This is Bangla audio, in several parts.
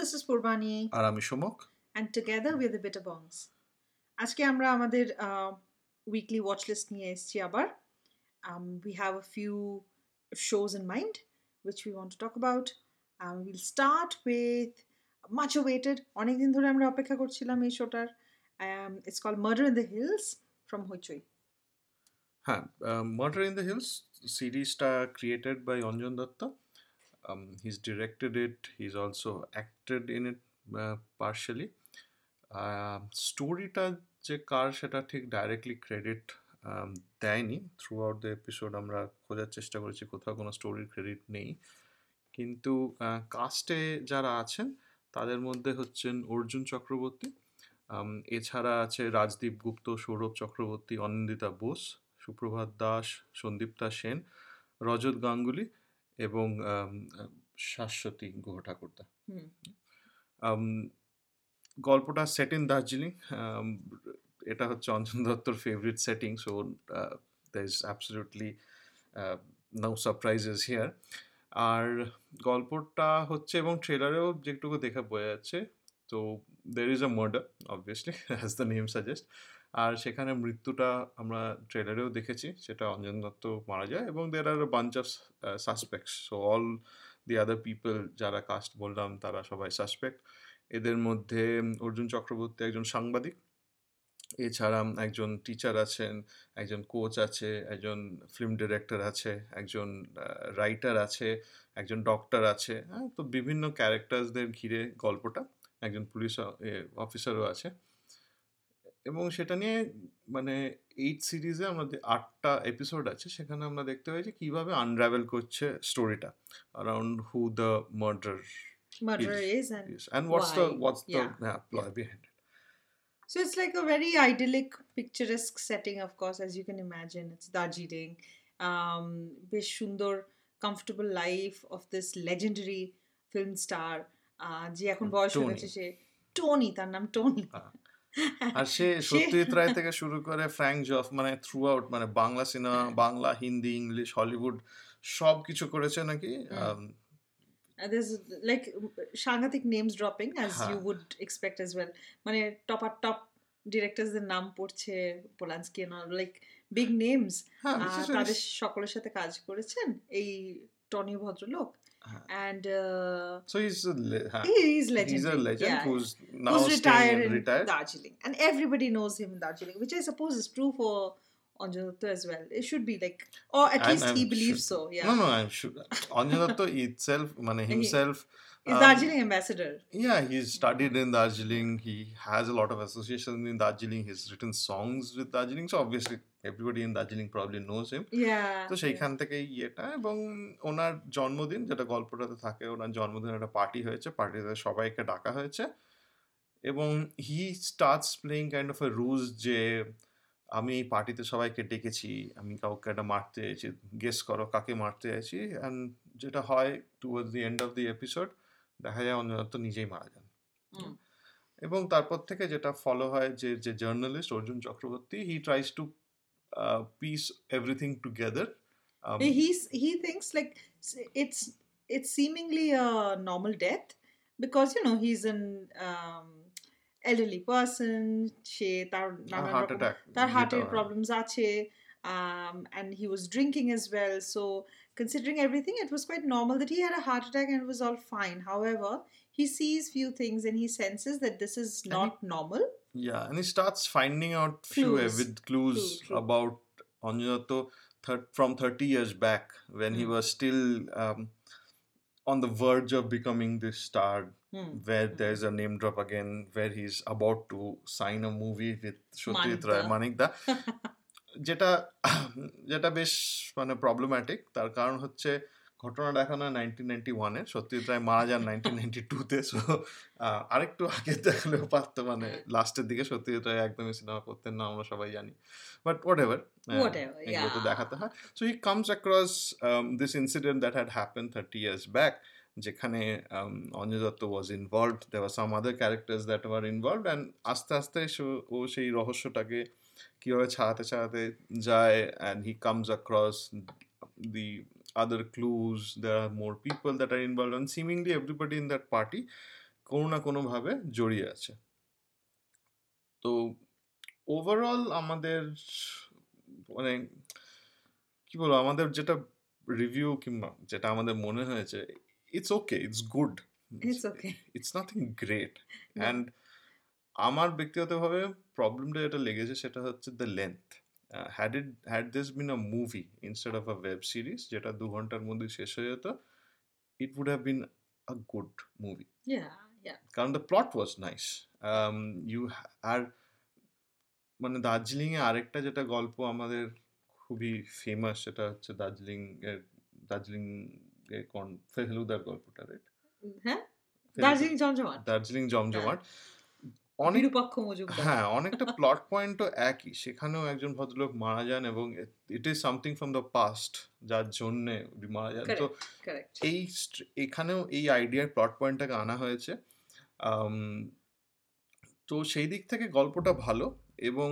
this is Purbani, আর আমি সমক and together we're the Bitter Bongs. আজকে আমরা আমাদের উইকলি ওয়াচ লিস্ট নিয়ে এসেছি আবার um, we have a few shows in mind which we want to talk about. Um, we'll start with much awaited অনেকদিন ধরে আমরা অপেক্ষা করছিলাম এই শোটার um, it's called Murder in the Hills from Hoichoi. হ্যাঁ মার্ডার ইন দ্য হিলস সিরিজটা created by Anjan Dutta he's directed it he's also acted in it partially স্টোরিটা যে কার সেটা ঠিক ডাইরেক্টলি ক্রেডিট দেয়নি। থ্রু আউট দ্য এপিসোড আমরা খোঁজার চেষ্টা করেছি, কোথাও কোনো স্টোরির ক্রেডিট নেই। কিন্তু কাস্টে যারা আছেন, তাদের মধ্যে হচ্ছেন অর্জুন চক্রবর্তী। এছাড়া আছে রাজদীপ গুপ্ত, সৌরভ চক্রবর্তী, অনিন্দিতা বোস, সুপ্রভাত দাস, সন্দীপ্তা সেন, রজত গাঙ্গুলি এবং শাশ্বতী গুহ ঠাকুরদা। গল্পটা সেট ইন দার্জিলিং। এটা হচ্ছে অঞ্জন দত্তর favourite setting so there is absolutely no surprises here আর গল্পটা হচ্ছে এবং ট্রেলারেও যেটুকু দেখা বোঝা যাচ্ছে তো there is a murder obviously as the name suggest আর সেখানে মৃত্যুটা আমরা ট্রেলারেও দেখেছি, সেটা অঞ্জন দত্ত মারা যায় এবং there are bunch of suspects so all the other people যারা কাস্ট বললাম, তারা সবাই সাসপেক্ট এদের মধ্যে অর্জুন চক্রবর্তী একজন সাংবাদিক, এছাড়া একজন টিচার আছেন, একজন কোচ আছে, একজন ফিল্ম ডিরেক্টর আছে, একজন রাইটার আছে, একজন ডক্টর আছে হ্যাঁ তো বিভিন্ন ক্যারেক্টার্সদের ঘিরে গল্পটা, একজন পুলিশ অফিসারও আছে। এবং সেটা নিয়ে মানে এইট সিরিজে আমাদের আটটা এপিসোড আছে সেখানে আমরা দেখতে পাই যে কীভাবে আনরাভেল করছে স্টোরিটা around who the murder and and what's the why, what's the yeah, yeah, behind it So it's like a very idyllic, picturesque setting, of course, as you can imagine. It's Darjeeling. Um, বেশ সুন্দর comfortable life of this legendary film star. Uh, যে এখন বয়স হয়ে Tony. সে টনি তার নাম টনি হ্যাঁ। আর সে সত্যজিৎ রায় থেকে শুরু করে ফ্র্যাঙ্ক জফ মানে থ্রু আউট মানে বাংলা সিনেমা হ্যাঁ। বাংলা হিন্দি ইংলিশ হলিউড সব কিছু করেছে নাকি হুম। আম, there's like সাংঘাতিক dropping as you হ্যাঁ। would expect as well মানে টপ আর টপ ডিরেক্টরসদের নাম পড়ছে পোলান্সকি লাইক বিগ নেমস হ্যাঁ তাদের সকলের সাথে কাজ করেছেন এই টনি ভদ্রলোক Uh-huh. and uh, so he's a le- he's. He's a legend yeah. who's now who's retired in retired. Darjeeling, and everybody knows him in Darjeeling, which I suppose is true for Anjanadattu as well. It should be like, or at I'm, least I'm he believes sure. so. Yeah. No, no, I'm sure Anjanadattu itself, man, himself. He's um, Darjeeling ambassador Yeah, he's studied in Darjeeling. He has a lot of associations in Darjeeling. He's written songs with Darjeeling. So obviously, everybody in Darjeeling probably knows him. yeah তো সেইখান থেকে ইয়েটা এবং ওনার জন্মদিন যেটা গল্পটাতে থাকে ওনার জন্মদিন একটা পার্টি হয়েছে পার্টিতে সবাইকে ডাকা হয়েছে এবং he starts playing kind of a rules যে আমি এই পার্টিতে সবাইকে ডেকেছি আমি কাউকে একটা মারতে চাইছি গেস করো কাকে মারতে চাইছি অ্যান্ড যেটা হয় towards the end of the episode দেখা যায় অঞ্জন দত্ত নিজেই মারা যান। এবং তারপর থেকে যেটা ফলো হয় যে যে journalist Arjun Chakraborty he tries to piece everything together he's he thinks like s- it's it's seemingly a normal death because you know he's an um, elderly person সে তার হার্ট রকম অ্যাটাক তার হার্টের প্রবলেমস আছে um, and he was drinking as well so considering everything it was quite normal that he had a heart attack and it was all fine however he sees few things and he senses that this is he- not normal Yeah, and he starts finding out few Clues. with clues about Anjanato thir- from 30 years back when he Hmm. was still um, on the verge of becoming this star Hmm. where Hmm. there's a name drop again where he's about to sign a movie with Ray Manikda. যেটা যেটা বেশ মানে প্রবলেম্যাটিক তার কারণ হচ্ছে ঘটনা দেখানো নাইনটিন নাইনটি ওয়ানে সত্যজিৎ রায় মারা যান নাইনটিন নাইনটি টুতে সো আরেকটু আগে দেখালেও পারতো মানে লাস্টের দিকে সত্যজিৎ রায় একদমই সিনেমা করতেন না আমরা সবাই জানি। বাট হোয়াট এভার এগুলো তো দেখাতে হয়। So he comes across this incident that had happen thirty years back যেখানে um, Anjay Dutta was involved there are some other characters that were involved and আস্তে আস্তে ও সেই রহস্যটাকে কীভাবে ছাড়াতে ছাড়াতে যায় and he comes across the other clues there are more people that are involved and seemingly everybody in that party কোনো না কোনোভাবে জড়িয়ে আছে। তো ওভারঅল আমাদের মানে কি বলব আমাদের যেটা রিভিউ কিংবা যেটা আমাদের মনে হয়েছে it's okay it's good It's okay. It's nothing great and আমার ব্যক্তিগতভাবে প্রবলেমটা যেটা লেগেছে সেটা হচ্ছে the length had it had this been a movie instead of a web series যেটা দু ঘণ্টার মধ্যে শেষ হয়ে যেত it would have been a good movie. কারণ the plot was nice you আর মানে দার্জিলিংয়ে আরেকটা যেটা গল্প আমাদের খুবই ফেমাস সেটা হচ্ছে দার্জিলিং এর দার্জিলিং এর কোন ফেলুদার গল্পটা রাইট হ্যাঁ? দার্জিলিং জমজমাট। দার্জিলিং জমজমাট। অনেক বিরূপাক্ষ মজুমদার। হ্যাঁ অনেকটা প্লট পয়েন্টও একই। সেখানেও একজন ভদ্রলোক মারা যান এবং it is something from the past যার জন্যে মারা যান। তো এই এখানেও এই আইডিয়ার প্লট পয়েন্টটাকে আনা হয়েছে। তো সেই দিক থেকে গল্পটা ভালো এবং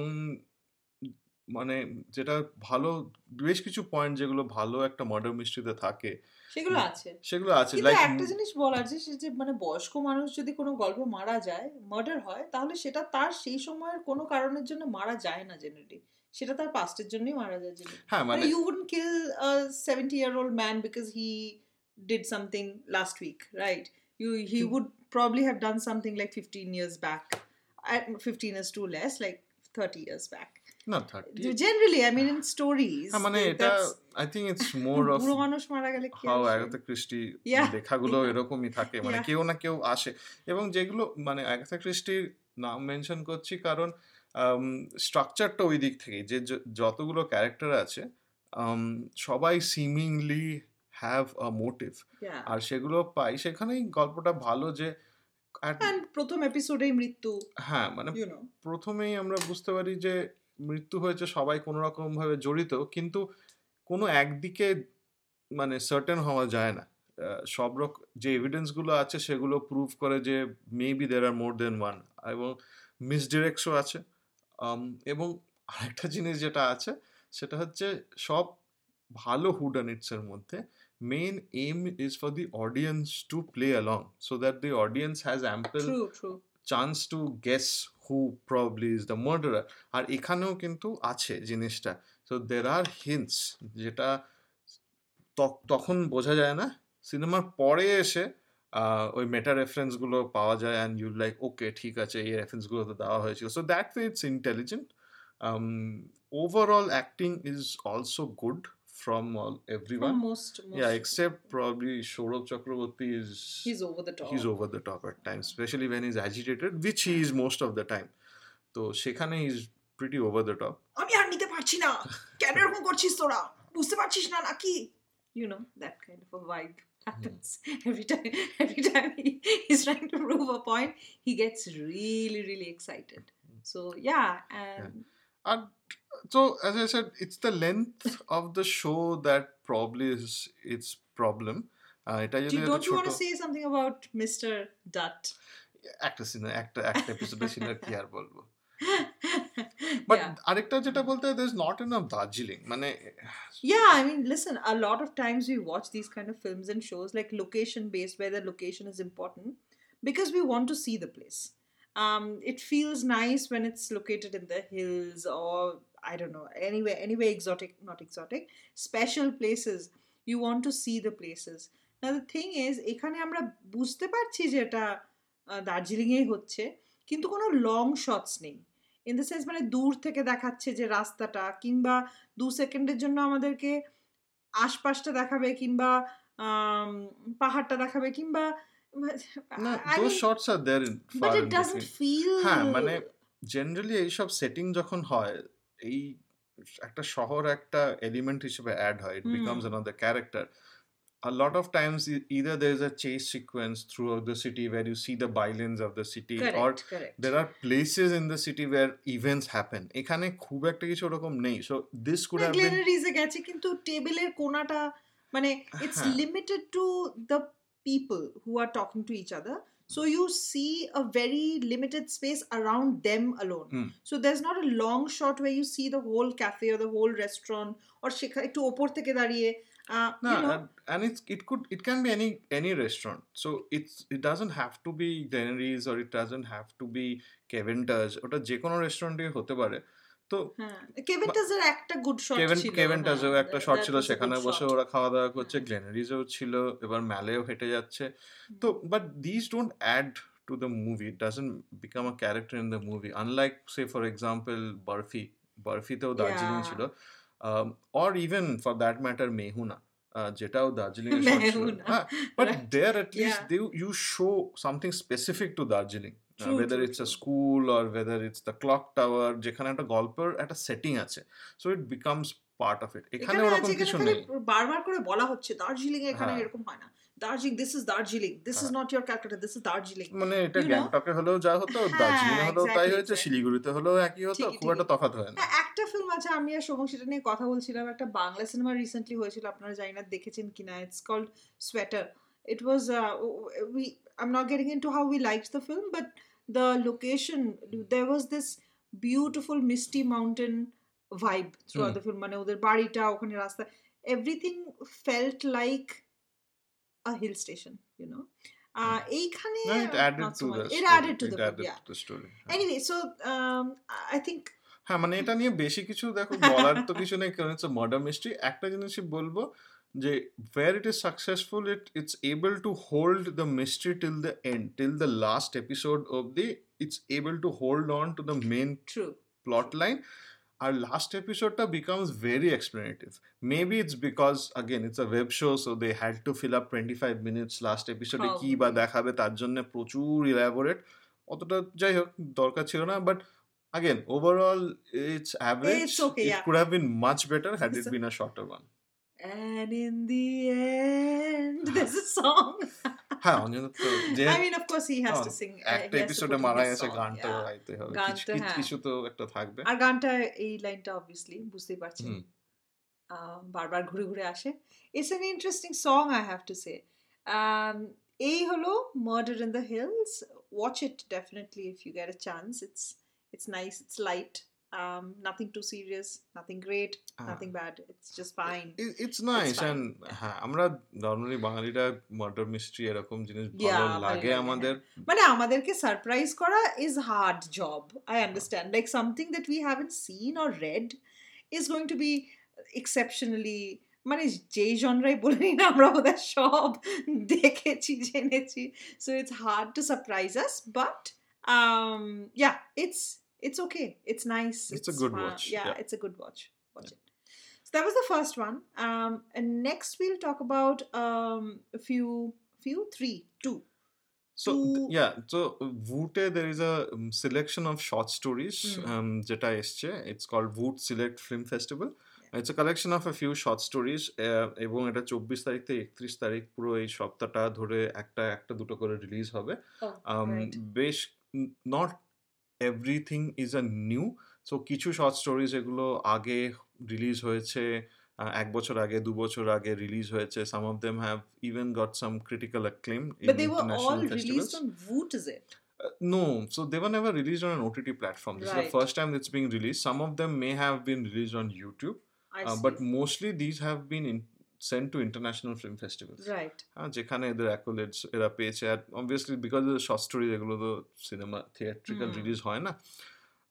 মানে যেটা ভালো বেশ কিছু পয়েন্ট যেগুলো ভালো একটা মার্ডার মিস্ট্রিতে থাকে। সেগুলো আছে। সেগুলো আছে লাইক একটা জিনিস বলার যে সে যে মানে বয়স্ক মানুষ যদি কোনো গল্পে মারা যায় মার্ডার হয় তাহলে সেটা তার সেই সময়ের কোনো কারণের জন্য মারা যায় না জেনারেলি সেটা তার পাস্টের জন্যই মারা যায় জেনারেলি হ্যাঁ মানে মানে you kill kill a 70 year old man because he did something last week right? You he Hmm. would probably have done something like 15 years back at 15 is too less like 30 years back. না thirty generally i mean in stories হ্যাঁ মানে এটা I think it's more of বুড়ো মানুষ মারা গেলে কি হাও আর ক্রিস্টি লেখাগুলো এরকমই থাকে মানে কেউ না কেউ আসে। এবং যেগুলো মানে অ্যাগাথা ক্রিস্টির নাম মেনশন করছি কারণ স্ট্রাকচারটা ওই দিক থেকে যে যতগুলো ক্যারেক্টার আছে সবাই সিমিংলি হ্যাভ আ মোটিভ আর সেগুলো পাই সেখানেই গল্পটা ভালো যে প্রথম এপিসোডেই মৃত্যু। হ্যাঁ মানে প্রথমেই আমরা বুঝতে পারি যে মৃত্যু হয়েছে সবাই কোনো রকম ভাবে জড়িত, কিন্তু কোনো একদিকে মানে সার্টেন হওয়া যায় না। সব রকম যে এভিডেন্সগুলো আছে সেগুলো প্রুভ করে যে মেবি দের আর মোর দেন ওয়ান এবং মিসডিরেক্টসও আছে। এবং আরেকটা জিনিস যেটা আছে, সেটা হচ্ছে সব ভালো হুডানিটসের মধ্যে main aim is for the audience to play along so that the audience has ample chance to guess who probably is the murderer আর এখানেও কিন্তু আছে জিনিসটা। সো দের আর হিন্টস যেটা ত- তখন বোঝা যায় না। সিনেমার পরে এসে ওই মেটা রেফারেন্সগুলো পাওয়া যায় অ্যান্ড ইউ লাইক ওকে ঠিক আছে, এই রেফারেন্সগুলো তো দেওয়া হয়েছিল। So that it's intelligent overall acting is also good From all every from one most, most Yeah, except probably Saurabh Chakraborty is he's over the top he's over the top at times, especially when he's agitated, which he is most of the time. তো সেখানে is pretty over the top আমি আর নিতে পারছি না কেন এরকম করছিস তোরা বুঝতে পারছিস না নাকি you know that kind of a vibe happens every time every time he, he's trying to prove a point he gets really really excited so yeah and R so as I said, it's the length of the show that probably is its problem. Uh, এটা do যদি you, একটা don't you want ছোট to say something about mr dutt একটা সিনে একটা একটা এপিসোডে সিনার কি আর বলবো বাট yeah আরেকটা যেটা বলতে there is not enough Darjeeling মানে Yeah, I mean, listen, a lot of times we watch these kind of films and shows like location based, where the location is important because we want to see the place. Um, it feels nice when it's located in the hills or I don't know, anywhere, anywhere exotic, not exotic, special places. You want to see the places. Now, the thing is, এখানে আমরা বুঝতে পারছি যে এটা দার্জিলিংয়েই হচ্ছে কিন্তু কোনো লং শটস নেই ইন দ্য সেন্স মানে দূর থেকে দেখাচ্ছে যে রাস্তাটা কিংবা দু সেকেন্ডের জন্য আমাদেরকে আশপাশটা দেখাবে কিংবা পাহাড়টা দেখাবে কিংবা না those shots are there in but it doesn't হ্যাঁ মানে জেনারেলি এইসব সেটিং যখন হয় এই একটা শহর একটা এলিমেন্ট হিসেবে অ্যাড হয় it. Becomes another character a lot of times e- either there's a chase sequence throughout the city where you see the bylines of the city or correct correct there are places in the city where events happen এখানে খুব একটা কিছু ওরকম নেই so this could have been গেছে কিন্তু টেবিলের কোনাটা মানে ইটস হ্যাঁ। Limited to The people who are talking to each other So you see a very limited space around them alone. Hmm. So there's not a long shot where you see the whole cafe or the whole restaurant or সেখা- একটু ওপর থেকে দাঁড়িয়ে Uh, No, you know, and, and it's it could it can be any any restaurant. So it's it doesn't have to be Dennery's or it doesn't have to be Kevin Taj. ওটা যে কোনো রেস্টুরেন্টে হতে পারে তো কেভিন বা- একটা গুড শট ছিল কেভেন একটা শট ছিল সেখানে বসে ওরা খাওয়া দাওয়া করছে। গ্লেনারিজেও ছিল এবার ম্যালেও হেঁটে যাচ্ছে। তো but this don't add to the movie it doesn't become a character in the movie unlike say for example Barfi বার্ফিতেও দার্জিলিং ছিল। Or even for that matter মেহুনা যেটাও দার্জিলিং এর শট ছিল। মেহুনা, হ্যাঁ but right. there at least Yeah. Uh, True, whether it's a school or whether it's the clock tower যেখানে একটা গল্পের একটা সেটিং আছে so it becomes part of it এখানে ওরকম কিছু নেই বারবার করে বলা হচ্ছে দার্জিলিং এখানে হ্যাঁ। এরকম হয় না Darjeeling this is Darjeeling this is. Not your Calcutta this is Darjeeling মানে এটা? গ্যাংটকে হলেও যা হতো হ্যাঁ, দার্জিলিং হলেও তাই হয়েছে. শিলিগুড়িতে হলেও একই হতো খুব একটা। তফাৎ হয় না হ্যাঁ একটা ফিল্ম আছে আমি আর সময় সেটা নিয়ে কথা বলছিলাম একটা বাংলা সিনেমা রিসেন্টলি হয়েছিল আপনারা জানি না দেখেছেন কিনা it's called sweater it was we I am not getting into how we like the film the location there was this beautiful misty mountain vibe through hmm. The film মানে ওদের বাড়িটা ওখানে রাস্তা everything felt like a hill station you know এইখানে No, it added so to the it story. added to It the added yeah to the story. হ্যাঁ। anyway so um, i think হ্যাঁ মানে এটা নিয়ে বেশি কিছু দেখো বলার তো কিছু নেই কারণ ইটস মার্ডার মিস্ট্রি একটা জিনিসই বলব যে where it is successful it it's able to hold the mystery till the end till the last episode of the it's able to hold on to the true plot line our last episode becomes very explanative maybe it's because again it's a web show so they had to fill up 25 minutes last episode কি বা দেখাবে তার জন্য প্রচুর ইলাবোরেট অতটা যাই হোক দরকার ছিল না but again overall it's average It's okay, it yeah. could have been much better had it been a shorter one And in the end, there's a song. হ্যাঁ অঞ্জন দত্ত যে I mean, of course, he has to Oh, sing. uh, একটা he has to এপিসোডে put in মারা his গেছে song, গানটা yeah. গাইতে হবে গান কিছু তো কিছু- হ্যাঁ। কিছু তো একটা থাকবে আর গানটা এই লাইনটা অবভিয়াসলি বুঝতেই পারছেন হুম। আহ, বারবার ঘুরে ঘুরে আসে it's an interesting song I have to say এই হলো Murder in the Hills watch it definitely if you get a chance it's it's nice it's light Nothing too serious nothing great হ্যাঁ। Nothing bad it's just fine it's nice fine, and হ্যাঁ আমরা নর্মালি বাঙালিরা মার্ডার মিস্ট্রি এরকম জিনিস Yeah, ভালো ভালো লাগে লাগে, আমাদের মানে আমাদেরকে সারপ্রাইজ করা is hard job I understand like something that we haven't seen or read is going to be exceptionally মানে যেই জনরাই বলে নিই না আমরা ওদের সব দেখেছি জেনেছি so it's hard to surprise us but yeah it's It's okay it's nice It's it's a good fun. watch, yeah, yeah. it's a good watch watch yeah. it so that was the first one um and next we'll talk about um a few few three two So th- yeah, so Voot there is a um, selection of short stories. Mm. Um, যেটা এসছে it's called Voot Select Film Festival. It's a collection of a few short stories uh, এবং এটা চব্বিশ তারিখ থেকে একত্রিশ তারিখ পুরো এই সপ্তাহটা ধরে একটা একটা দুটো করে রিলিজ হবে oh um. বেশ not Everything is a new so কিছু শর্ট স্টোরিজ এগুলো আগে রিলিজ হয়েছে আহ, এক বছর আগে দু বছর আগে রিলিজ হয়েছে some of them have even got some critical acclaim But they were all released on Voot, is it? Uh, no, so they were never released on an OTT platform. This is Right. the first time it's being released. Some of them may have been released on YouTube, I uh, see. but mostly these have been in, sent to international film festivals. right. হ্যাঁ যেখানে এদের অ্যাকোলেটস এরা পেয়েছে। আর অবভিয়াসলি বিকজ শর্ট স্টোরি এগুলো তো সিনেমা থিয়েট্রিক্যাল রিলিজ হয় না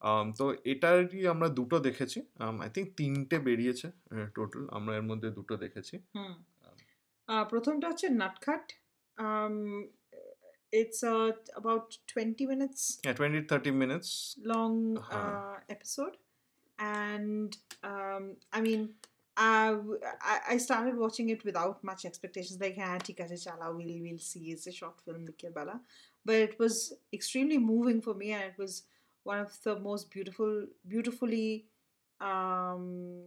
Um, তো এটারই আমরা দুটো দেখেছি। আই থিঙ্ক তিনটে বেরিয়েছে টোটাল আমরা এর মধ্যে দুটো দেখেছি। প্রথমটা হচ্ছে Natkhat. It's about 20 minutes yeah twenty thirty minutes long Uh-huh. uh, episode and um, i mean I, I started watching it without much expectations. Like, yeah, chala, we'll, we'll see. It's a short film, Bala. But it was extremely moving for me, and it was one of the most beautiful, beautifully um,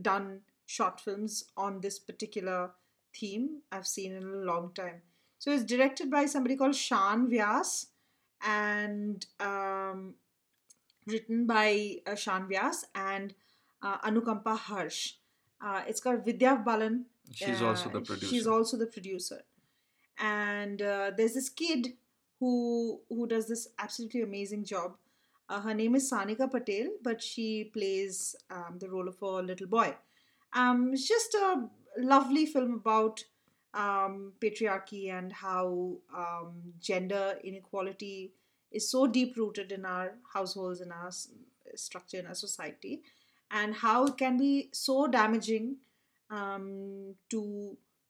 done short films on this particular theme I've seen in a long time. So it's directed by somebody called Shan Vyas and um, written by uh, Shan Vyas and uh, Anukampa Harsh. Uh, it's got Vidya Balan. She's uh, also the uh, producer. She's also the producer. And uh, there's this kid who who does this absolutely amazing job. Uh, her name is Sanika Patel, but she plays um, the role of a little boy. Um, it's just a lovely film about um, patriarchy and how um, gender inequality is so deep rooted in our households, in our s- structure, in our society and how it can be so damaging um, to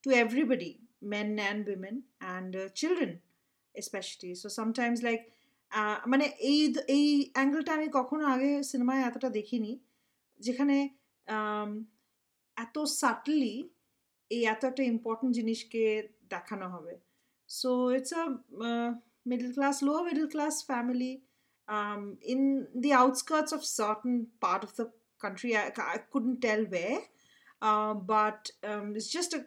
to everybody, men and women, and uh, children, especially. So sometimes like আহ, মানে এই এই অ্যাঙ্গেলটা আমি কখনো আগে সিনেমায় এতটা দেখিনি যেখানে আম, এত সাটলি এই এত একটা ইম্পর্টেন্ট জিনিসকে দেখানো হবে so it's a middle class low middle class family in the outskirts of certain part of the country I, I couldn't tell where. Uh, but um, it's just a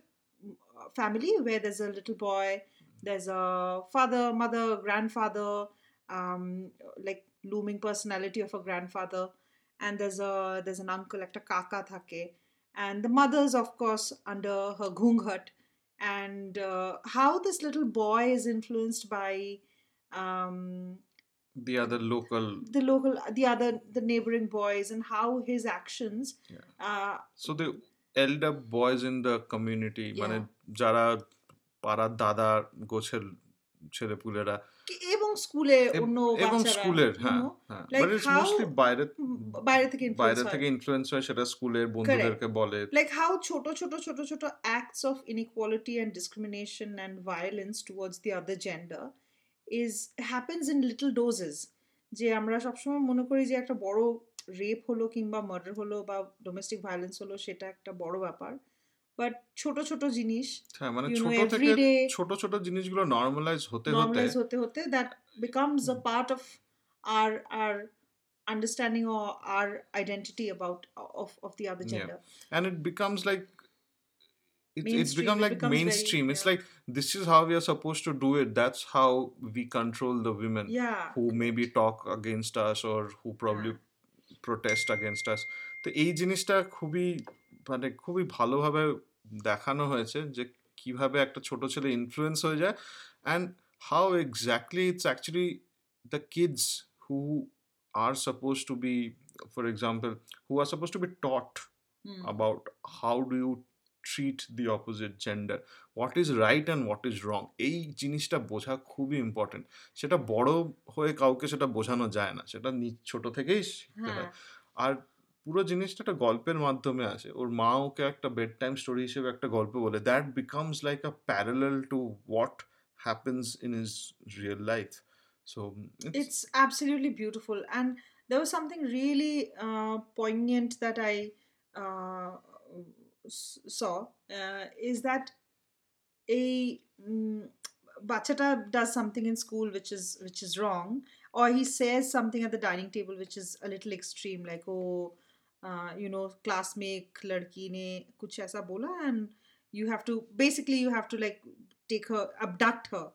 family where there's a little boy there's a father mother grandfather um, like looming personality of a grandfather. And there's a there's an uncle like a kaka thake. And the mother's of course under her ghungat and uh, how this little boy is influenced by um, the other local the local the other the neighboring boys and how his actions Yeah. uh, so the elder boys in the community মানে Yeah. যারা পাড়ার দাদা গোছের ছেলেপুলেরা কি- এবং স্কুলে এব- অন্য এবং বাচ্চারা, স্কুলের you হ্যাঁ know, হ্যাঁ like but it's how- mostly বাইরে বাইরে থেকে influence বাইরে হয়। থেকে ইনফ্লুয়েন্স হয় সেটা স্কুলের বন্ধুদেরকে বলে like how choto choto choto choto acts of inequality and discrimination and violence towards the other gender is happens in little doses যে আমরা সবসময় মনে করি যে একটা বড় রেপ হলো কিংবা মার্ডার হলো বা ডোমেস্টিক ভায়োলেন্স হলো সেটা একটা বড় ব্যাপার বাট ছোট ছোট জিনিস হ্যাঁ মানে ছোট থেকে ছোট ছোট জিনিসগুলো নর্মালাইজ হতে হতে normalize হতে হতে that becomes a part of our our understanding or our identity about of of the other gender Yeah. and it becomes like it's, it's Mainstream, become it like becomes very- mainstream it's yeah. like this is how we are supposed to do it that's how we control the women yeah who maybe talk against us or who probably protest against us তো এই জিনিসটা খুবই মানে খুবই ভালোভাবে দেখানো হয়েছে যে কিভাবে একটা ছোট ছেলে ইনফ্লুয়েন্স হয়ে যায় and how exactly it's actually the kids who are suppose to be for example who are suppose to be taught Hmm. about how do you treat the opposite gender. What is right and what is wrong? এই জিনিসটা বোঝা খুবই ইম্পর্টেন্ট সেটা বড় হয়ে কাউকে সেটা বোঝানো যায় না। সেটা ছোট থেকেই শিখতে হয়। হ্যাঁ। আর পুরো জিনিসটা একটা গল্পের মাধ্যমে আসে। ওর মা ওকে একটা বেড টাইম স্টোরি হিসেবে একটা গল্প বলে। That becomes like a parallel to what happens in is real life so it's absolutely beautiful. And there was something really uh, poignant that i uh, saw uh, is that a um, bachata does something in school which is which is wrong or he says something at the dining table which is a little extreme like oh uh, you know classmate, mein ladki ne kuch aisa bola and you have to basically you have to like take her abduct her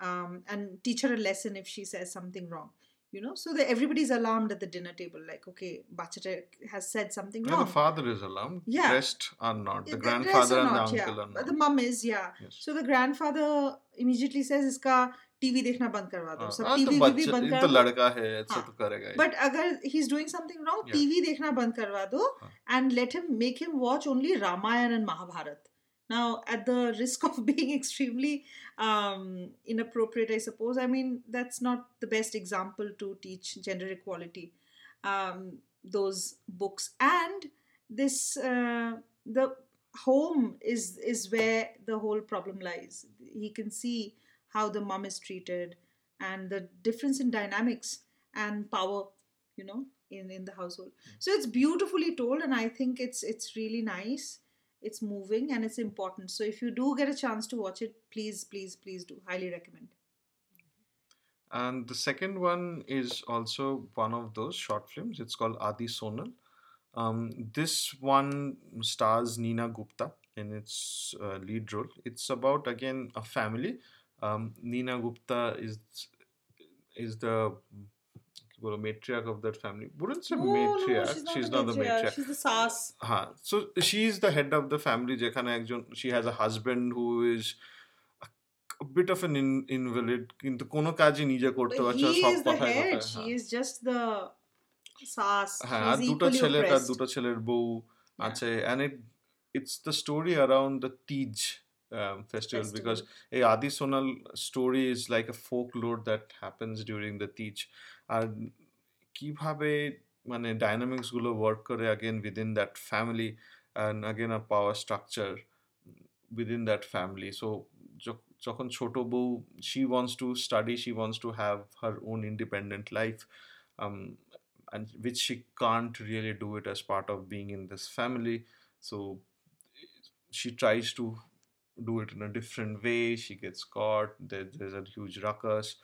um, and teach her a lesson if she says something wrong you know so that everybody's alarmed at the dinner table like okay bachata has said something the wrong father is alarmed Yeah. rest are not the Yeah, rest grandfather or and the not, uncle yeah. are But not the mum is yeah Yes. so the grandfather immediately says इसका टीवी देखना बंद करवा दो हाँ, सब हाँ, तो टीवी बच्चा बंद ये करा तो दो लड़का है ऐसा हाँ, तो करेगा ही। but अगर he's doing something wrong Yeah. TV देखना बंद करवा दो हाँ. and let him make him watch only Ramayana and Mahabharat now at the risk of being extremely um, inappropriate I suppose I mean that's not the best example to teach gender equality um, those books. And this uh, the home is is where the whole problem lies. He can see how the mom is treated and the difference in dynamics and power you know in in the household. So it's beautifully told and i think it's it's really nice it's moving and it's important so if you do get a chance to watch it please please please do highly recommend And the second one is also one of those short films. It's called Adi Sonal. Um, this one stars Nina Gupta in its uh, lead role. It's about again a family. Um, Nina Gupta is is the well, matriarch of that family. Wouldn't say matriarch. she's, not, the matriarch. she's the sas হ্যাঁ so she's the head of the family যেখানে একজন she has a husband who is a, a bit of an in, invalid কিন্তু কোনো কাজই নিজে করতে But পারছে না he সব is the কথায় head কথায় she হ্যাঁ। is just the sas হ্যাঁ আর He's দুটো equally ছেলে তার oppressed. দুটো ছেলের বউ Yeah. আছে and it it's the story around the Tej um, festival, because Festival. a Adi Sonal story is like a folklore that happens during the Tej. আর কিভাবে মানে ডাইনামিক্স গুলো ওয়ার্ক করে again within that family and again a power structure within that family. So য- যখন ছোট বউ she wants to study, she wants to have her own independent life, um, and which she can't really do it as part of being in this family. So she tries to do it in a different way. She gets caught. There, there's a huge ruckus.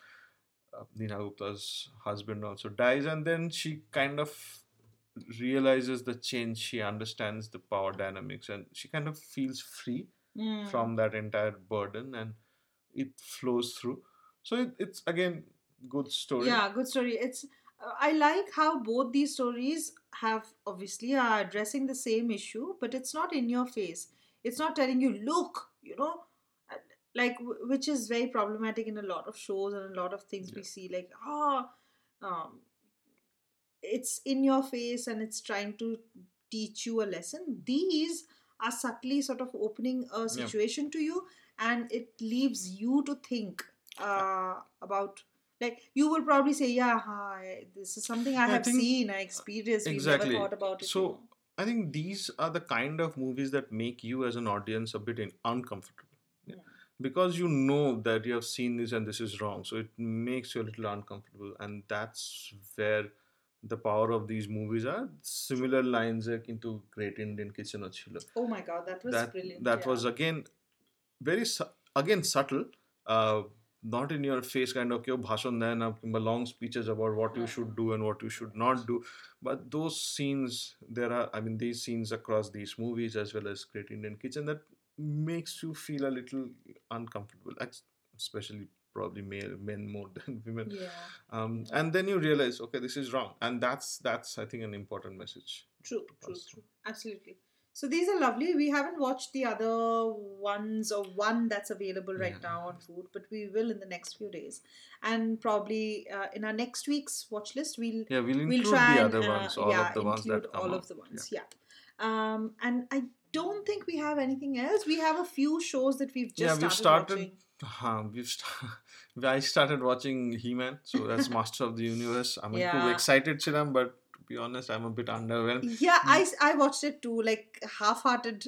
Uh, Neena Gupta's husband also dies, and then she kind of realizes the change. She understands the power dynamics, and she kind of feels free Mm. from that entire burden, and it flows through. So it, it's again good story. Yeah, good story. It's uh, I like how both these stories have obviously are addressing the same issue, but it's not in your face. It's not telling you, look, you know, like which is very problematic in a lot of shows and a lot of things we see. Like, ah, um, it's in your face and it's trying to teach you a lesson. These are subtly sort of opening a Yeah. situation to you, and it leaves you to think uh, about. Like you will probably say, "Yeah, hi, this is something I Yeah, have seen, I experienced. We exactly. never thought about it." So, know. I think these are the kind of movies that make you as an audience a bit in- uncomfortable because you know that you have seen this and this is wrong so it makes you a little uncomfortable and that's where the power of these movies are. Similar lines like into great indian kitchen or chilo oh my god that was that, brilliant that yeah. was again very su- again subtle uh, not in your face kind of bhashan then uh, long speeches about what you should mm-hmm. do and what you should not do. But those scenes there are i mean these scenes across these movies as well as great indian kitchen that makes you feel a little uncomfortable especially probably male men more than women Yeah, um, Yeah. and then you realize okay this is wrong and that's that's i think an important message true, true, true. Absolutely. So these are lovely. We haven't watched the other ones or one that's available right Yeah. now on food, but we will in the next few days. And probably uh, in our next week's watch list, we'll yeah we'll include we'll try the and other uh, ones all yeah, of the ones that all of the ones. Yeah. Um, and I don't think we have anything else. We have a few shows that we've just Yeah, we've started, started- watching. Huh, we've st- I started watching He-Man, so that's Master of the Universe. I'm Yeah. খুব excited ছিলাম, but to be honest, I'm a bit underwhelmed. Yeah, I I watched it too, like half-hearted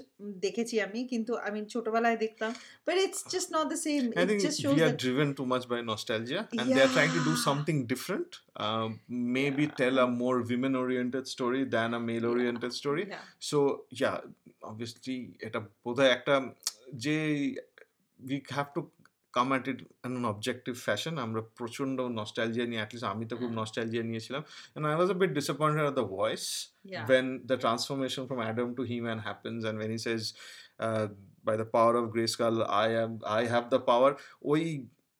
দেখেছি আমি কিন্তু আমি ছোটবেলায় দেখতাম but it's just not the same I it think just shows we are that driven too much by nostalgia, and they're trying to do Yeah. something different. Um, maybe tell a more women-oriented story than a male-oriented story. yeah. So yeah, obviously এটা বোধহয় একটা যে we have to come at it in an objective fashion আমরা প্রচণ্ড নস্টালজিয়া নিয়ে অ্যাটলিস্ট আমি তো খুব হ্যাঁ। নস্টালজিয়া নিয়েছিলাম and I was a bit disappointed at the voice Yeah. when the transformation from Adam to He-Man happens and when he says uh, by the power of Grayskull I am I have the power ওই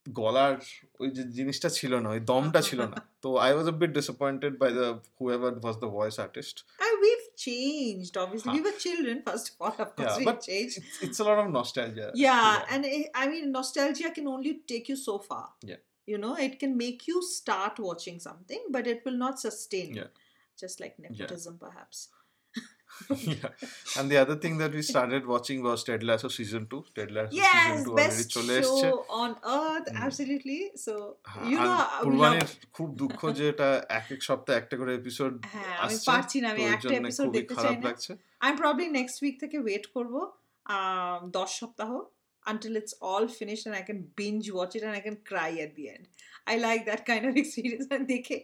গলার ওই যে জিনিসটা ছিল না ওই দমটা ছিল না তো I was a bit disappointed by the whoever was the voice artist And we've changed, obviously. Huh. We were children, first of all, of course, Yeah, we've changed. it's, it's a lot of nostalgia Yeah, and it, I mean, nostalgia can only take you so far. Yeah. You know, it can make you start watching something, but it will not sustain. Yeah. Just like nepotism, perhaps. Yeah. And the other thing that we started watching was Ted Lasso season 2. Ted Lasso season Yes, 2 two best show on earth, Mm. absolutely. So, হ্যাঁ, you know, uh, কুরবানির খুব দুঃখ যে এটা এক এক সপ্তাহে একটা করে এপিসোড হ্যাঁ আমি পারছি না আমি একটা এপিসোড দেখতে চাই না আমি প্রবলি নেক্সট উইক থেকে ওয়েট করব দশ সপ্তাহ until it's all finished and I can binge watch it and I can cry at the end. I like that kind of experience and দেখে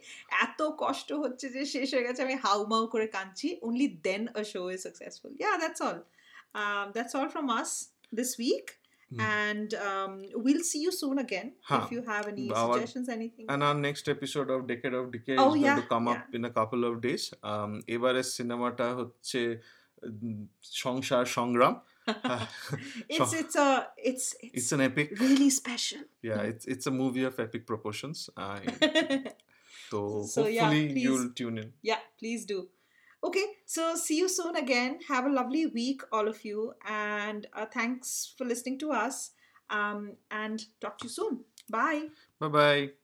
এত কষ্ট হচ্ছে যে শেষ হয়ে গেছে আমি হাউ মাউ করে কাঁদছি only then a show is successful. Yeah, that's all. Um, that's all from us this week. Hmm. And um, we'll see you soon again Huh. if you have any Our- suggestions, anything. And our next episode of Decade of Decay Oh, is going yeah, to come up in a couple of days. Um, এবারের সিনেমাটা হচ্ছে উম, সংসার সংগ্রাম it's it's a it's it's, It's an epic. really special. Yeah, it's it's a movie of epic proportions. Uh, so So, yeah, hopefully please. you'll tune in. Yeah, please do. Okay, so see you soon again. Have a lovely week, all of you, and uh, thanks for listening to us. Um, and talk to you soon. Bye. Bye bye.